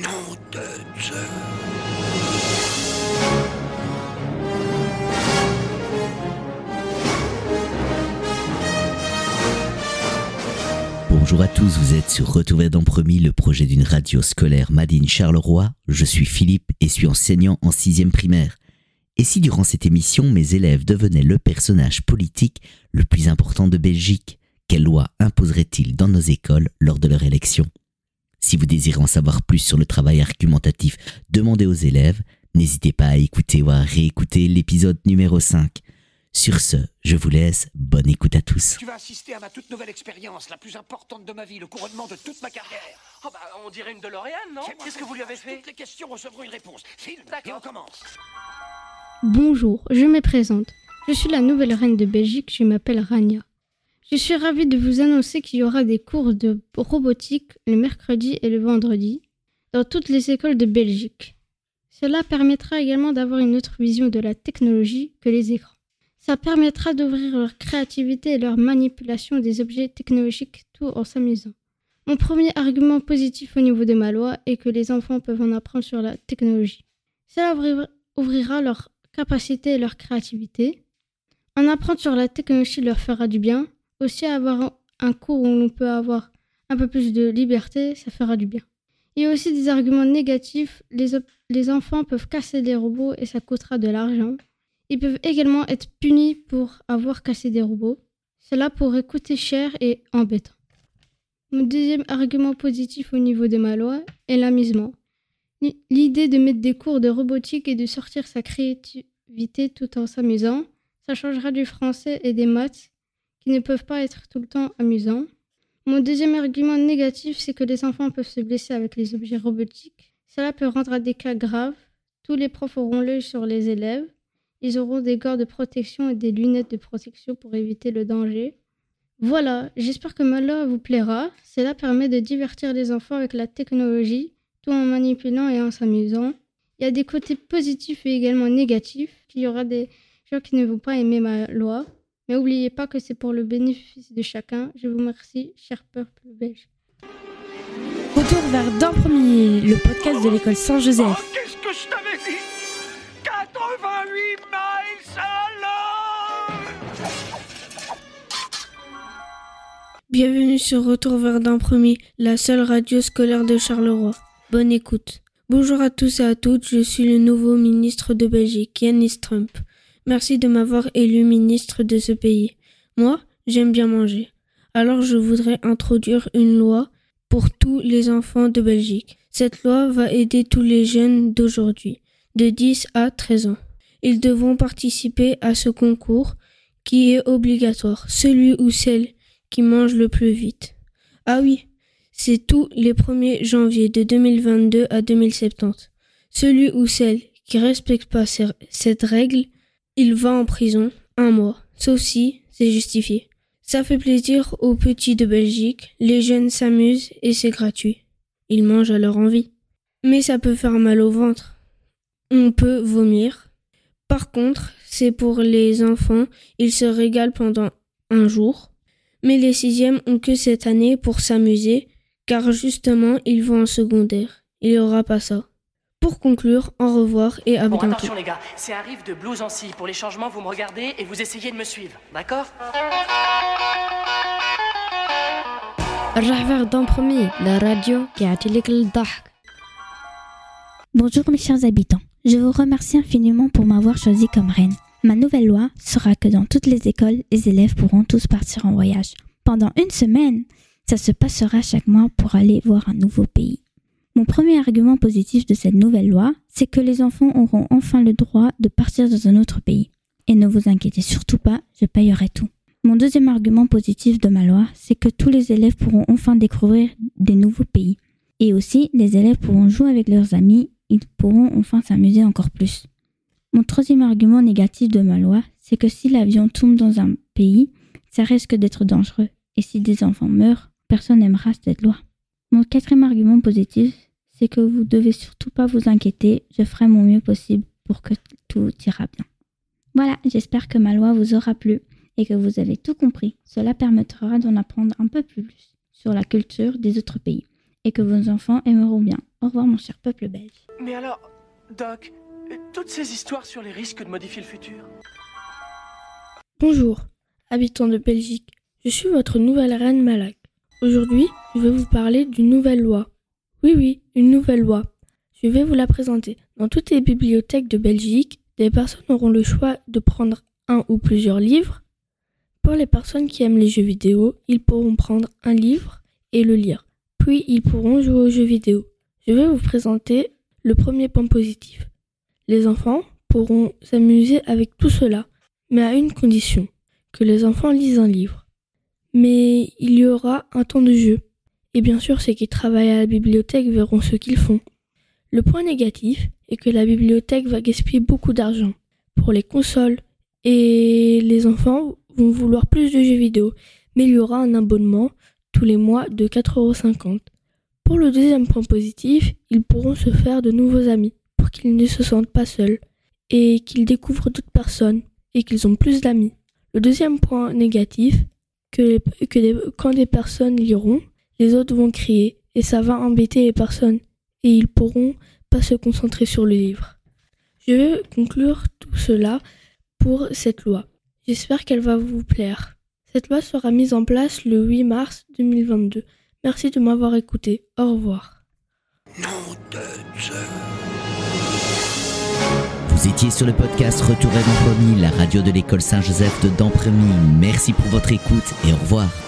Nom. Bonjour à tous, vous êtes sur Retour vers Promis, le projet d'une radio scolaire Madine Charleroi. Je suis Philippe et suis enseignant en sixième primaire. Et si durant cette émission mes élèves devenaient le personnage politique le plus important de Belgique, quelle loi imposerait-il dans nos écoles lors de leur élection? Si vous désirez en savoir plus sur le travail argumentatif demandé aux élèves, n'hésitez pas à écouter ou à réécouter l'épisode numéro 5. Sur ce, je vous laisse. Bonne écoute à tous. Tu vas assister à ma toute nouvelle expérience, la plus importante de ma vie, le couronnement de toute ma carrière. Oh bah, on dirait une DeLorean, non? Qu'est-ce que vous lui avez fait? Toutes les questions recevront une réponse. Et on commence. Bonjour, je me présente. Je suis la nouvelle reine de Belgique, je m'appelle Rania. Je suis ravie de vous annoncer qu'il y aura des cours de robotique le mercredi et le vendredi dans toutes les écoles de Belgique. Cela permettra également d'avoir une autre vision de la technologie que les écrans. Ça permettra d'ouvrir leur créativité et leur manipulation des objets technologiques tout en s'amusant. Mon premier argument positif au niveau de ma loi est que les enfants peuvent en apprendre sur la technologie. Cela ouvrira- leur capacité et leur créativité. En apprendre sur la technologie leur fera du bien. Aussi avoir un cours où l'on peut avoir un peu plus de liberté, ça fera du bien. Il y a aussi des arguments négatifs. Les, les enfants peuvent casser des robots et ça coûtera de l'argent. Ils peuvent également être punis pour avoir cassé des robots. Cela pourrait coûter cher et embêtant. Mon deuxième argument positif au niveau de ma loi est l'amusement. L'idée de mettre des cours de robotique et de sortir sa créativité tout en s'amusant, ça changera du français et des maths ne peuvent pas être tout le temps amusants. Mon deuxième argument négatif, c'est que les enfants peuvent se blesser avec les objets robotiques. Cela peut rendre à des cas graves. Tous les profs auront l'œil sur les élèves. Ils auront des gants de protection et des lunettes de protection pour éviter le danger. Voilà, j'espère que ma loi vous plaira. Cela permet de divertir les enfants avec la technologie tout en manipulant et en s'amusant. Il y a des côtés positifs et également négatifs. Il y aura des gens qui ne vont pas aimer ma loi. Mais n'oubliez pas que c'est pour le bénéfice de chacun. Je vous remercie, cher peuple belge. Retour vers d'un premier, le podcast de l'école Oh, Saint-Joseph. qu'est-ce que je t'avais dit? 88 miles à l'heure Bienvenue sur Retour vers d'un premier, la seule radio scolaire de Charleroi. Bonne écoute. Bonjour à tous et à toutes, je suis le nouveau ministre de Belgique, Yanis Trump. Merci de m'avoir élu ministre de ce pays. Moi, j'aime bien manger. Alors je voudrais introduire une loi pour tous les enfants de Belgique. Cette loi va aider tous les jeunes d'aujourd'hui, de 10 à 13 ans. Ils devront participer à ce concours qui est obligatoire, celui ou celle qui mange le plus vite. Ah oui, c'est tous les 1er janvier de 2022 à 2070. Celui ou celle qui respecte pas cette règle, il va en prison un mois, sauf si c'est justifié. Ça fait plaisir aux petits de Belgique, les jeunes s'amusent et c'est gratuit. Ils mangent à leur envie. Mais ça peut faire mal au ventre. On peut vomir. Par contre, c'est pour les enfants, ils se régalent pendant un jour. Mais les sixièmes ont que cette année pour s'amuser, car justement ils vont en secondaire. Il n'y aura pas ça. Pour conclure, au revoir et à bon, bientôt. Attention les gars, c'est un riff de blues en. Pour les changements, vous me regardez et vous essayez de me suivre, d'accord? La radio qui a Bonjour mes chers habitants, je vous remercie infiniment pour m'avoir choisi comme reine. Ma nouvelle loi sera que dans toutes les écoles, les élèves pourront tous partir en voyage. Pendant une semaine, ça se passera chaque mois pour aller voir un nouveau pays. Mon premier argument positif de cette nouvelle loi, c'est que les enfants auront enfin le droit de partir dans un autre pays. Et ne vous inquiétez surtout pas, je payerai tout. Mon deuxième argument positif de ma loi, c'est que tous les élèves pourront enfin découvrir des nouveaux pays. Et aussi, les élèves pourront jouer avec leurs amis, ils pourront enfin s'amuser encore plus. Mon troisième argument négatif de ma loi, c'est que si l'avion tombe dans un pays, ça risque d'être dangereux. Et si des enfants meurent, personne n'aimera cette loi. Mon quatrième argument positif, c'est que vous devez surtout pas vous inquiéter, je ferai mon mieux possible pour que tout ira bien. Voilà, j'espère que ma loi vous aura plu et que vous avez tout compris. Cela permettra d'en apprendre un peu plus sur la culture des autres pays et que vos enfants aimeront bien. Au revoir mon cher peuple belge. Mais alors, Doc, toutes ces histoires sur les risques de modifier le futur? Bonjour, habitants de Belgique. Je suis votre nouvelle reine Malak. Aujourd'hui, je vais vous parler d'une nouvelle loi. Oui, oui, une nouvelle loi. Je vais vous la présenter. Dans toutes les bibliothèques de Belgique, des personnes auront le choix de prendre un ou plusieurs livres. Pour les personnes qui aiment les jeux vidéo, ils pourront prendre un livre et le lire. Puis ils pourront jouer aux jeux vidéo. Je vais vous présenter le premier point positif. Les enfants pourront s'amuser avec tout cela, mais à une condition, que les enfants lisent un livre. Mais il y aura un temps de jeu. Et bien sûr, ceux qui travaillent à la bibliothèque verront ce qu'ils font. Le point négatif est que la bibliothèque va gaspiller beaucoup d'argent pour les consoles et les enfants vont vouloir plus de jeux vidéo, mais il y aura un abonnement tous les mois de 4,50€. Pour le deuxième point positif, ils pourront se faire de nouveaux amis pour qu'ils ne se sentent pas seuls et qu'ils découvrent d'autres personnes et qu'ils ont plus d'amis. Le deuxième point négatif, que, quand des personnes liront, les autres vont crier et ça va embêter les personnes et ils pourront pas se concentrer sur le livre. Je vais conclure tout cela pour cette loi. J'espère qu'elle va vous plaire. Cette loi sera mise en place le 8 mars 2022. Merci de m'avoir écouté. Au revoir. Vous étiez sur le podcast Retour à Dampremy, la radio de l'école Saint-Joseph de Dampremy. Merci pour votre écoute et au revoir.